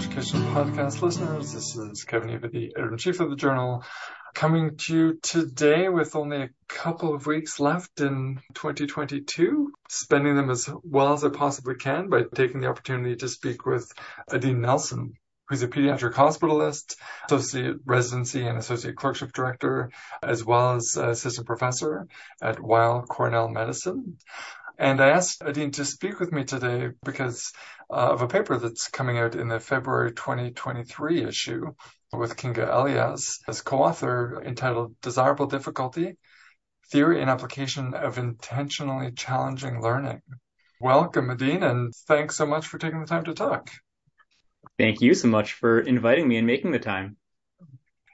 Education Podcast listeners. This is Kevin Eva, the editor in chief of the journal, coming to you today with only a couple of weeks left in 2022, spending them as well as I possibly can by taking the opportunity to speak with Adine Nelson, who's a pediatric hospitalist, associate residency and associate clerkship director, as well as assistant professor at Weill Cornell Medicine. And I asked Adine to speak with me today because uh, of a paper that's coming out in the February 2023 issue with Kinga Eliasz as co-author entitled Desirable Difficulty, Theory and Application of Intentionally Challenging Learning. Welcome, Adine, and thanks so much for taking the time to talk. Thank you so much for inviting me and making the time.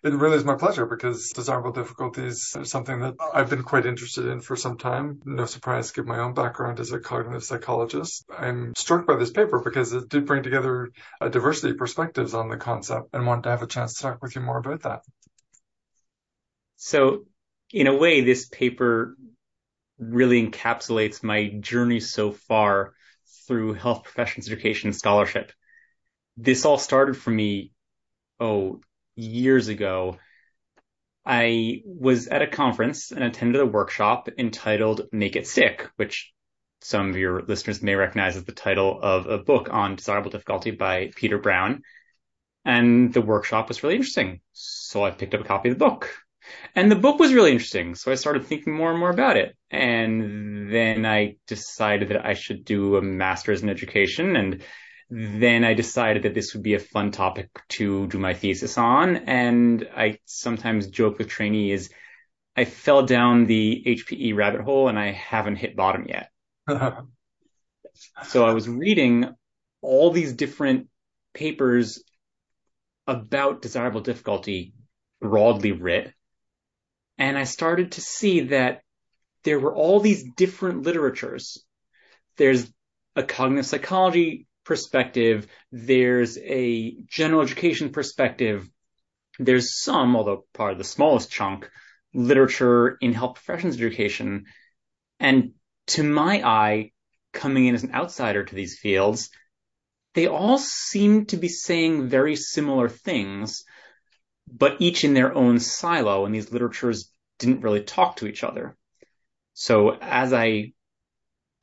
It really is my pleasure because desirable difficulties is something that I've been quite interested in for some time. No surprise, given my own background as a cognitive psychologist. I'm struck by this paper because it did bring together a diversity of perspectives on the concept and wanted to have a chance to talk with you more about that. So, in a way, this paper really encapsulates my journey so far through health professions education scholarship. This all started for me, oh, years ago, I was at a conference and attended a workshop entitled Make It Stick, which some of your listeners may recognize as the title of a book on desirable difficulty by Peter Brown. And the workshop was really interesting. So I picked up a copy of the book. And the book was really interesting. So I started thinking more and more about it. And then I decided that I should do a master's in education and then I decided that this would be a fun topic to do my thesis on. And I sometimes joke with trainees, I fell down the HPE rabbit hole and I haven't hit bottom yet. so I was reading all these different papers about desirable difficulty broadly writ. And I started to see that there were all these different literatures. There's a cognitive psychology perspective. There's a general education perspective. There's some, although probably the smallest chunk, literature in health professions education. And to my eye, coming in as an outsider to these fields, they all seem to be saying very similar things, but each in their own silo, and these literatures didn't really talk to each other. So as I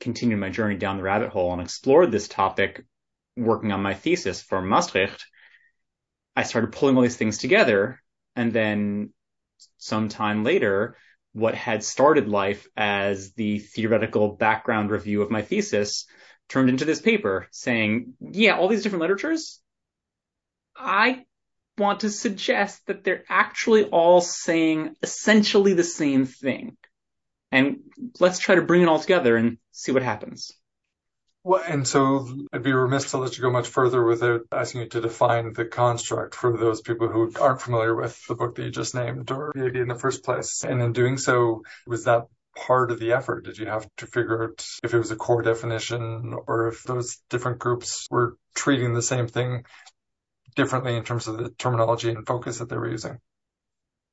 continued my journey down the rabbit hole and explored this topic, working on my thesis for Maastricht, I started pulling all these things together. And then sometime later, what had started life as the theoretical background review of my thesis turned into this paper saying, yeah, all these different literatures, I want to suggest that they're actually all saying essentially the same thing. And let's try to bring it all together and see what happens. Well, and so I'd be remiss to let you go much further without asking you to define the construct for those people who aren't familiar with the book that you just named or the idea in the first place. And in doing so, was that part of the effort? Did you have to figure out if it was a core definition or if those different groups were treating the same thing differently in terms of the terminology and focus that they were using?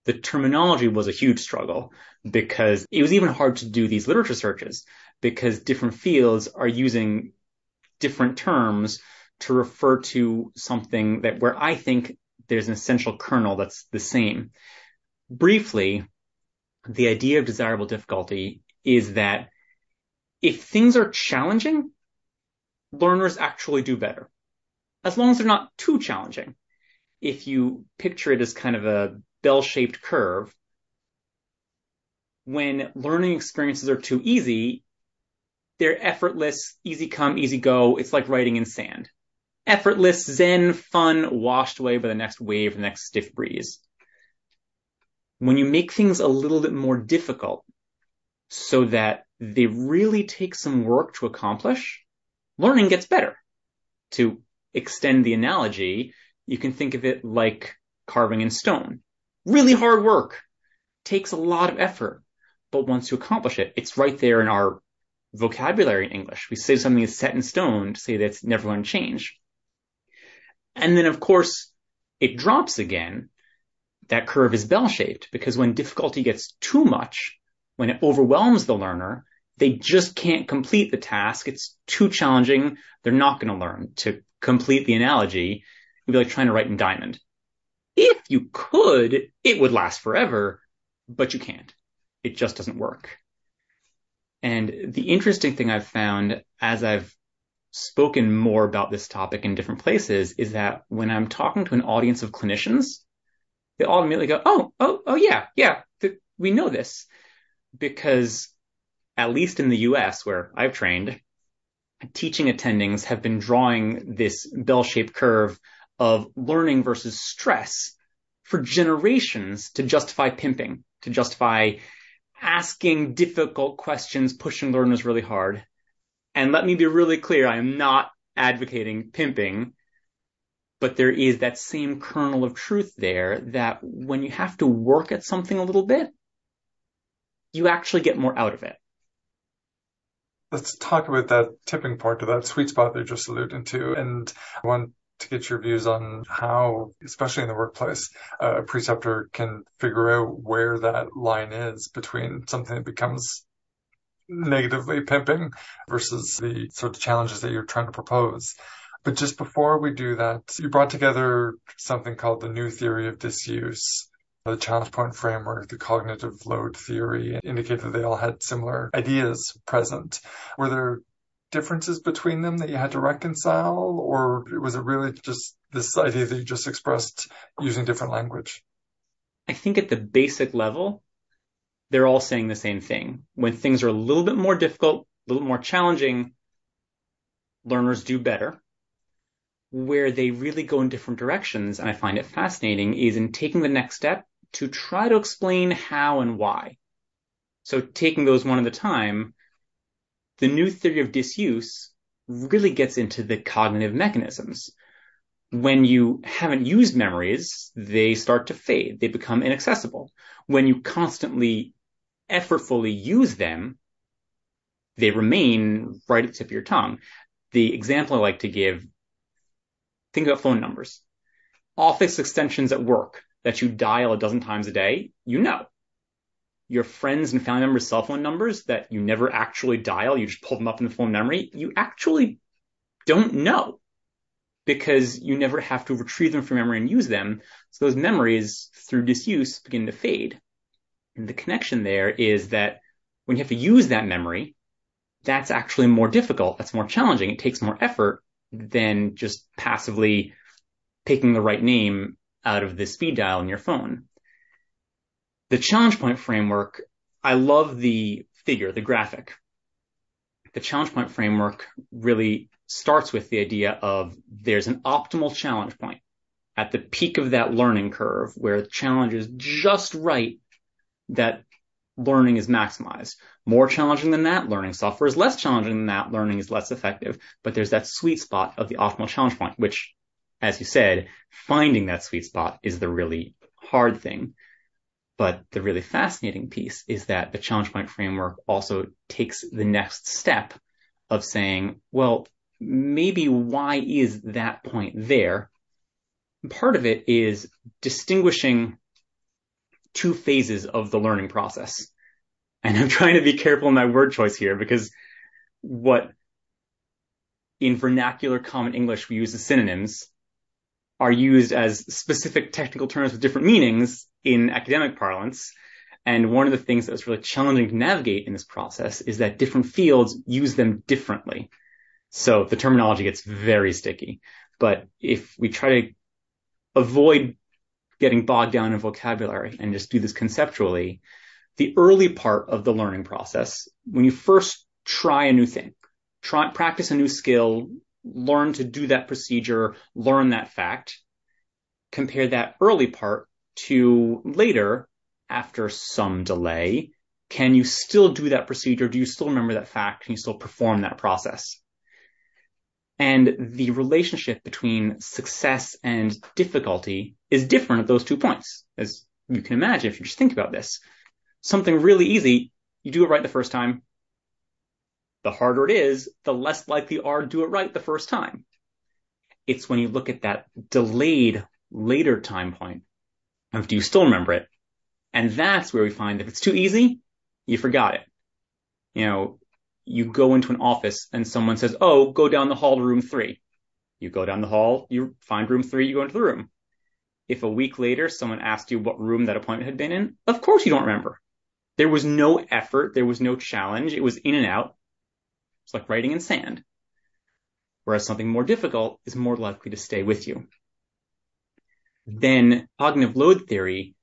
The terminology was a huge struggle because it was even hard to do these literature searches because different fields are using different terms to refer to something that where I think there's an essential kernel that's the same. Briefly, the idea of desirable difficulty is that if things are challenging, learners actually do better. As long as they're not too challenging. If you picture it as kind of a bell-shaped curve, when learning experiences are too easy, they're effortless, easy come, easy go. It's like writing in sand. Effortless, zen, fun, washed away by the next wave, the next stiff breeze. When you make things a little bit more difficult so that they really take some work to accomplish, learning gets better. To extend the analogy, you can think of it like carving in stone really hard work, takes a lot of effort. But once you accomplish it, it's right there in our vocabulary in English. We say something is set in stone to say that it's never going to change. And then, of course, it drops again. That curve is bell shaped because when difficulty gets too much, when it overwhelms the learner, they just can't complete the task. It's too challenging. They're not going to learn. To complete the analogy, It'd be like trying to write in diamond. If you could, it would last forever, but you can't. It just doesn't work. And the interesting thing I've found as I've spoken more about this topic in different places is that when I'm talking to an audience of clinicians, they all immediately go, "Oh, oh, oh, yeah, yeah, th- we know this," because at least in the U.S. where I've trained, teaching attendings have been drawing this bell-shaped curve of learning versus stress for generations to justify pimping, to justify asking difficult questions, pushing learners really hard. And let me be really clear, I am not advocating pimping, but there is that same kernel of truth there that when you have to work at something a little bit, you actually get more out of it. Let's talk about that tipping point or that sweet spot that you're just alluding to. And I want to get your views on how, especially in the workplace, a preceptor can figure out where that line is between something that becomes negatively pimping versus the sort of challenges that you're trying to propose. But just before we do that, you brought together something called the new theory of disuse. The challenge point framework, the cognitive load theory indicate that they all had similar ideas present. Were there differences between them that you had to reconcile, or was it really just this idea that you just expressed using different language? I think at the basic level, they're all saying the same thing. When things are a little bit more difficult, a little more challenging, learners do better. Where they really go in different directions, and I find it fascinating, is in taking the next step to try to explain how and why. So taking those one at a time, the new theory of disuse really gets into the cognitive mechanisms. When you haven't used memories, they start to fade. They become inaccessible. When you constantly, effortfully use them, they remain right at the tip of your tongue. The example I like to give, think about phone numbers. Office extensions at work that you dial a dozen times a day, you know your friends and family members' cell phone numbers that you never actually dial, you just pull them up in the phone memory, you actually don't know because you never have to retrieve them from memory and use them. So those memories through disuse begin to fade. And the connection there is that when you have to use that memory, that's actually more difficult. That's more challenging. It takes more effort than just passively picking the right name out of the speed dial in your phone. The challenge point framework, I love the figure, the graphic. The challenge point framework really starts with the idea of there's an optimal challenge point at the peak of that learning curve where the challenge is just right that learning is maximized. More challenging than that, learning software is less challenging than that, learning is less effective. But there's that sweet spot of the optimal challenge point, which, as you said, finding that sweet spot is the really hard thing. But the really fascinating piece is that the challenge point framework also takes the next step of saying, well, maybe why is that point there? Part of it is distinguishing two phases of the learning process. And I'm trying to be careful in my word choice here because what in vernacular common English we use as synonyms are used as specific technical terms with different meanings in academic parlance. And one of the things that was really challenging to navigate in this process is that different fields use them differently. So the terminology gets very sticky. But if we try to avoid getting bogged down in vocabulary and just do this conceptually, the early part of the learning process, when you first try a new thing, try, practice a new skill, learn to do that procedure, learn that fact. Compare that early part to later after some delay. Can you still do that procedure? Do you still remember that fact? Can you still perform that process? And the relationship between success and difficulty is different at those two points. As you can imagine, if you just think about this, something really easy, you do it right the first time, the harder it is, the less likely you are to do it right the first time. It's when you look at that delayed later time point of do you still remember it? And that's where we find if it's too easy, you forgot it. You know, you go into an office and someone says, Oh, go down the hall to room three. You go down the hall, you find room three, you go into the room. If a week later someone asked you what room that appointment had been in, of course you don't remember. There was no effort. There was no challenge. It was in and out. It's like writing in sand. Whereas something more difficult is more likely to stay with you. Then cognitive load theory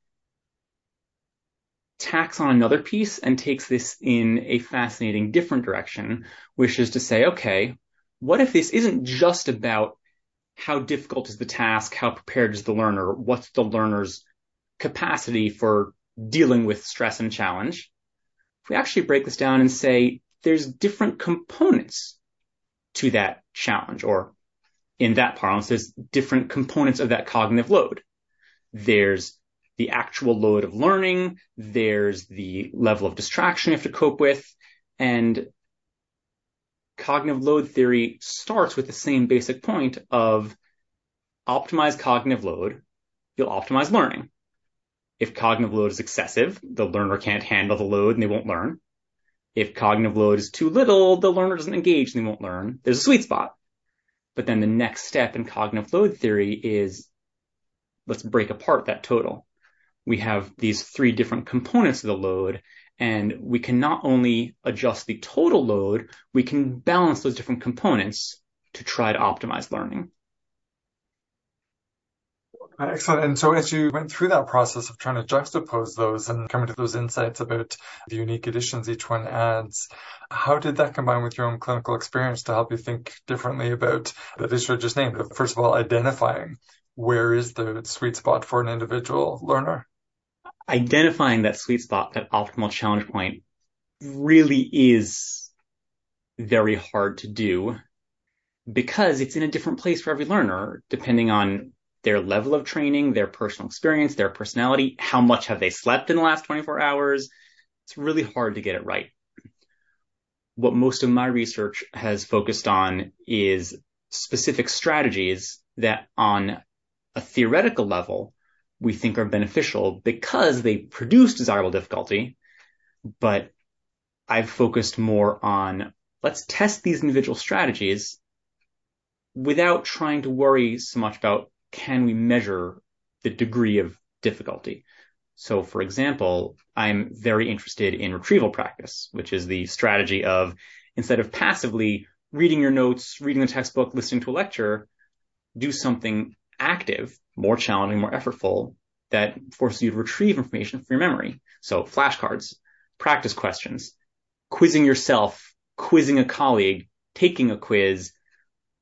tacks on another piece and takes this in a fascinating different direction, which is to say, okay, what if this isn't just about how difficult is the task, how prepared is the learner, what's the learner's capacity for dealing with stress and challenge? If we actually break this down and say there's different components to that challenge, or in that parlance, there's different components of that cognitive load. There's the actual load of learning, there's the level of distraction you have to cope with, and cognitive load theory starts with the same basic point of optimize cognitive load, you'll optimize learning. If cognitive load is excessive, the learner can't handle the load and they won't learn. If cognitive load is too little, the learner doesn't engage and they won't learn. There's a sweet spot. But then the next step in cognitive load theory is let's break apart that total. We have these three different components of the load and we can not only adjust the total load, we can balance those different components to try to optimize learning. Uh, excellent. And so as you went through that process of trying to juxtapose those and coming to those insights about the unique additions each one adds, how did that combine with your own clinical experience to help you think differently about that issue I just named? First of all, identifying where is the sweet spot for an individual learner? Identifying that sweet spot, that optimal challenge point really is very hard to do because it's in a different place for every learner, depending on their level of training, their personal experience, their personality, how much have they slept in the last 24 hours? It's really hard to get it right. What most of my research has focused on is specific strategies that on a theoretical level, we think are beneficial because they produce desirable difficulty. But I've focused more on let's test these individual strategies without trying to worry so much about can we measure the degree of difficulty? So, for example, I'm very interested in retrieval practice, which is the strategy of instead of passively reading your notes, reading the textbook, listening to a lecture, do something active, more challenging, more effortful that forces you to retrieve information from your memory. So flashcards, practice questions, quizzing yourself, quizzing a colleague, taking a quiz.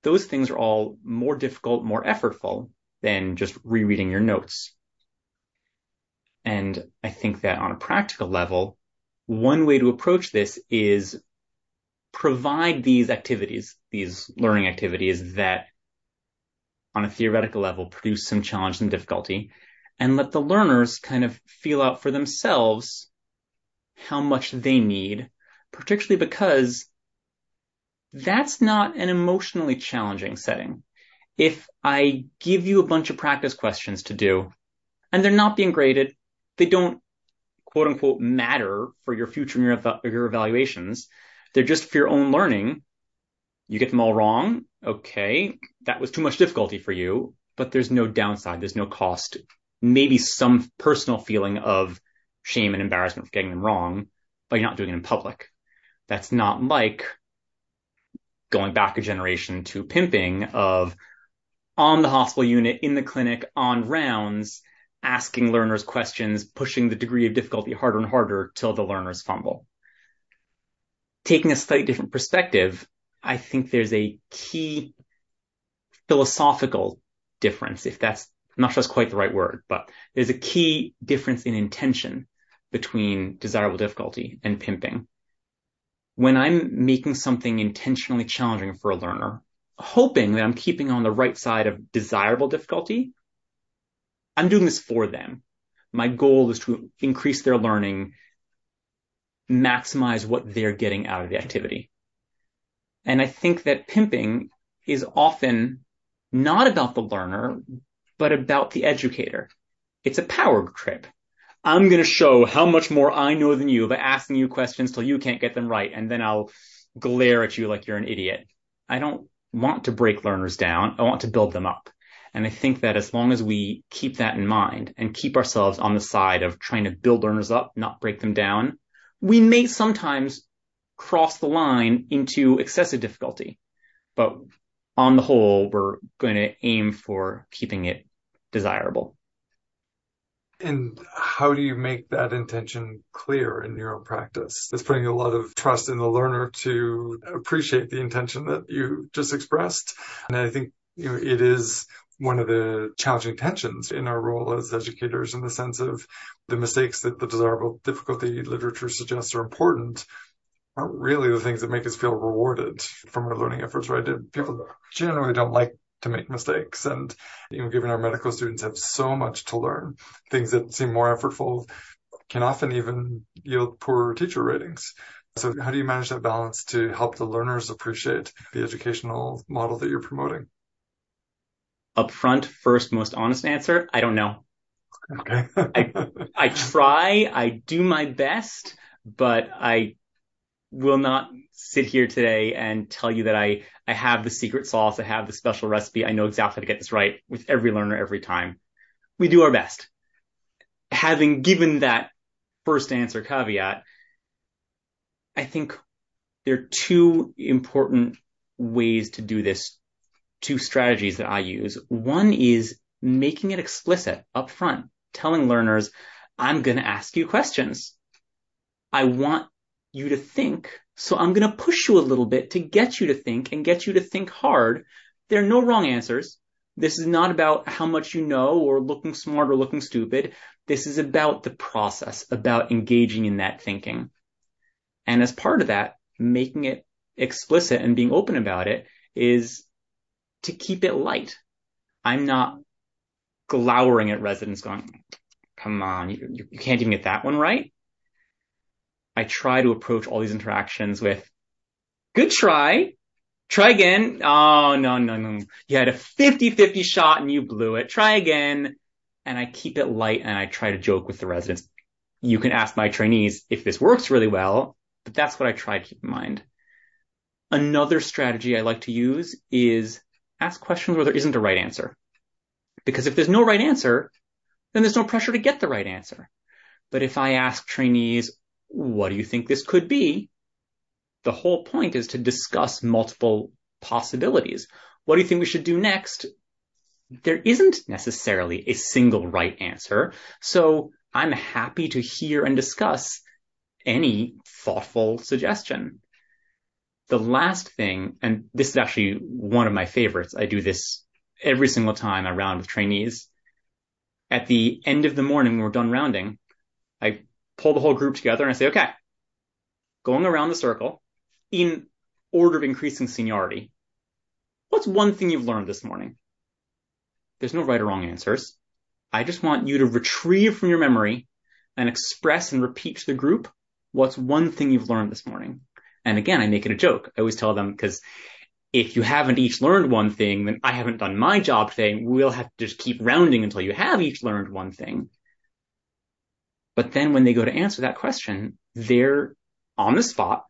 Those things are all more difficult, more effortful than just rereading your notes. And I think that on a practical level, one way to approach this is provide these activities, these learning activities that on a theoretical level produce some challenge and difficulty and let the learners kind of feel out for themselves how much they need, particularly because that's not an emotionally challenging setting if I give you a bunch of practice questions to do and they're not being graded, they don't quote unquote matter for your future and your, your evaluations. They're just for your own learning. You get them all wrong. Okay. That was too much difficulty for you, but there's no downside. There's no cost. Maybe some personal feeling of shame and embarrassment for getting them wrong, but you're not doing it in public. That's not like going back a generation to pimping of on the hospital unit, in the clinic, on rounds, asking learners questions, pushing the degree of difficulty harder and harder till the learners fumble. Taking a slightly different perspective, I think there's a key philosophical difference, if that's I'm not sure that's quite the right word, but there's a key difference in intention between desirable difficulty and pimping. When I'm making something intentionally challenging for a learner, hoping that I'm keeping on the right side of desirable difficulty, I'm doing this for them. My goal is to increase their learning, maximize what they're getting out of the activity. And I think that pimping is often not about the learner, but about the educator. It's a power trip. I'm going to show how much more I know than you by asking you questions till you can't get them right. And then I'll glare at you like you're an idiot. I don't want to break learners down. I want to build them up. And I think that as long as we keep that in mind and keep ourselves on the side of trying to build learners up, not break them down, we may sometimes cross the line into excessive difficulty. But on the whole, we're going to aim for keeping it desirable. And how do you make that intention clear in your own practice? It's putting a lot of trust in the learner to appreciate the intention that you just expressed. And I think you know, it is one of the challenging tensions in our role as educators in the sense of the mistakes that the desirable difficulty literature suggests are important aren't really the things that make us feel rewarded from our learning efforts, right? People generally don't like to make mistakes. And, you know, given our medical students have so much to learn, things that seem more effortful can often even yield poor teacher ratings. So how do you manage that balance to help the learners appreciate the educational model that you're promoting? Upfront, first, most honest answer, I don't know. Okay. I, I try, I do my best, but I will not sit here today and tell you that I, I have the secret sauce, I have the special recipe, I know exactly how to get this right with every learner every time. We do our best. Having given that first answer caveat, I think there are two important ways to do this, two strategies that I use. One is making it explicit up front, telling learners, I'm going to ask you questions. I want you to think. So I'm going to push you a little bit to get you to think and get you to think hard. There are no wrong answers. This is not about how much you know or looking smart or looking stupid. This is about the process, about engaging in that thinking. And as part of that, making it explicit and being open about it is to keep it light. I'm not glowering at residents going, come on, you, you can't even get that one right. I try to approach all these interactions with good try. Try again. Oh, no, no, no. You had a 50-50 shot and you blew it. Try again. And I keep it light and I try to joke with the residents. You can ask my trainees if this works really well, but that's what I try to keep in mind. Another strategy I like to use is ask questions where there isn't a right answer. Because if there's no right answer, then there's no pressure to get the right answer. But if I ask trainees, what do you think this could be? The whole point is to discuss multiple possibilities. What do you think we should do next? There isn't necessarily a single right answer. So I'm happy to hear and discuss any thoughtful suggestion. The last thing, and this is actually one of my favorites. I do this every single time I round with trainees. At the end of the morning when we're done rounding, I pull the whole group together and I say, okay, going around the circle in order of increasing seniority, what's one thing you've learned this morning? There's no right or wrong answers. I just want you to retrieve from your memory and express and repeat to the group what's one thing you've learned this morning. And again, I make it a joke. I always tell them because if you haven't each learned one thing, then I haven't done my job today. We'll have to just keep rounding until you have each learned one thing. But then when they go to answer that question, they're on the spot.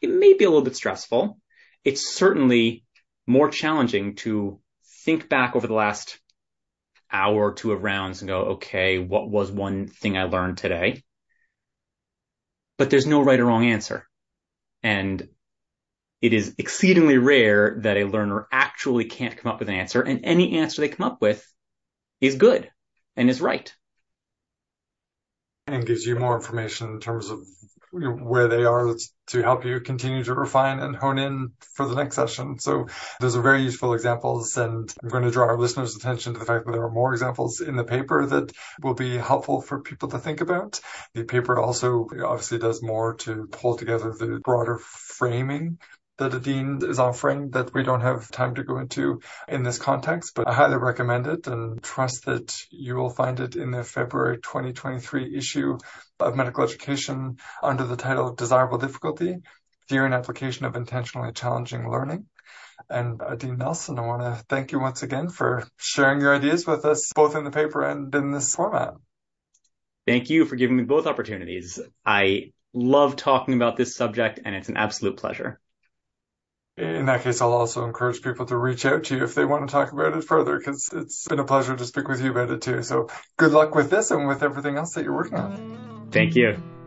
It may be a little bit stressful. It's certainly more challenging to think back over the last hour or two of rounds and go, okay, what was one thing I learned today? But there's no right or wrong answer. And it is exceedingly rare that a learner actually can't come up with an answer and any answer they come up with is good and is right and gives you more information in terms of where they are to help you continue to refine and hone in for the next session. So those are very useful examples and I'm going to draw our listeners' attention to the fact that there are more examples in the paper that will be helpful for people to think about. The paper also obviously does more to pull together the broader framing that Adine is offering that we don't have time to go into in this context, but I highly recommend it and trust that you will find it in the February 2023 issue of Medical Education under the title Desirable Difficulty, Theory and Application of Intentionally Challenging Learning. And uh, Adine Nelson, I want to thank you once again for sharing your ideas with us, both in the paper and in this format. Thank you for giving me both opportunities. I love talking about this subject and it's an absolute pleasure. In that case, I'll also encourage people to reach out to you if they want to talk about it further, because it's been a pleasure to speak with you about it too. So good luck with this and with everything else that you're working on. Thank you.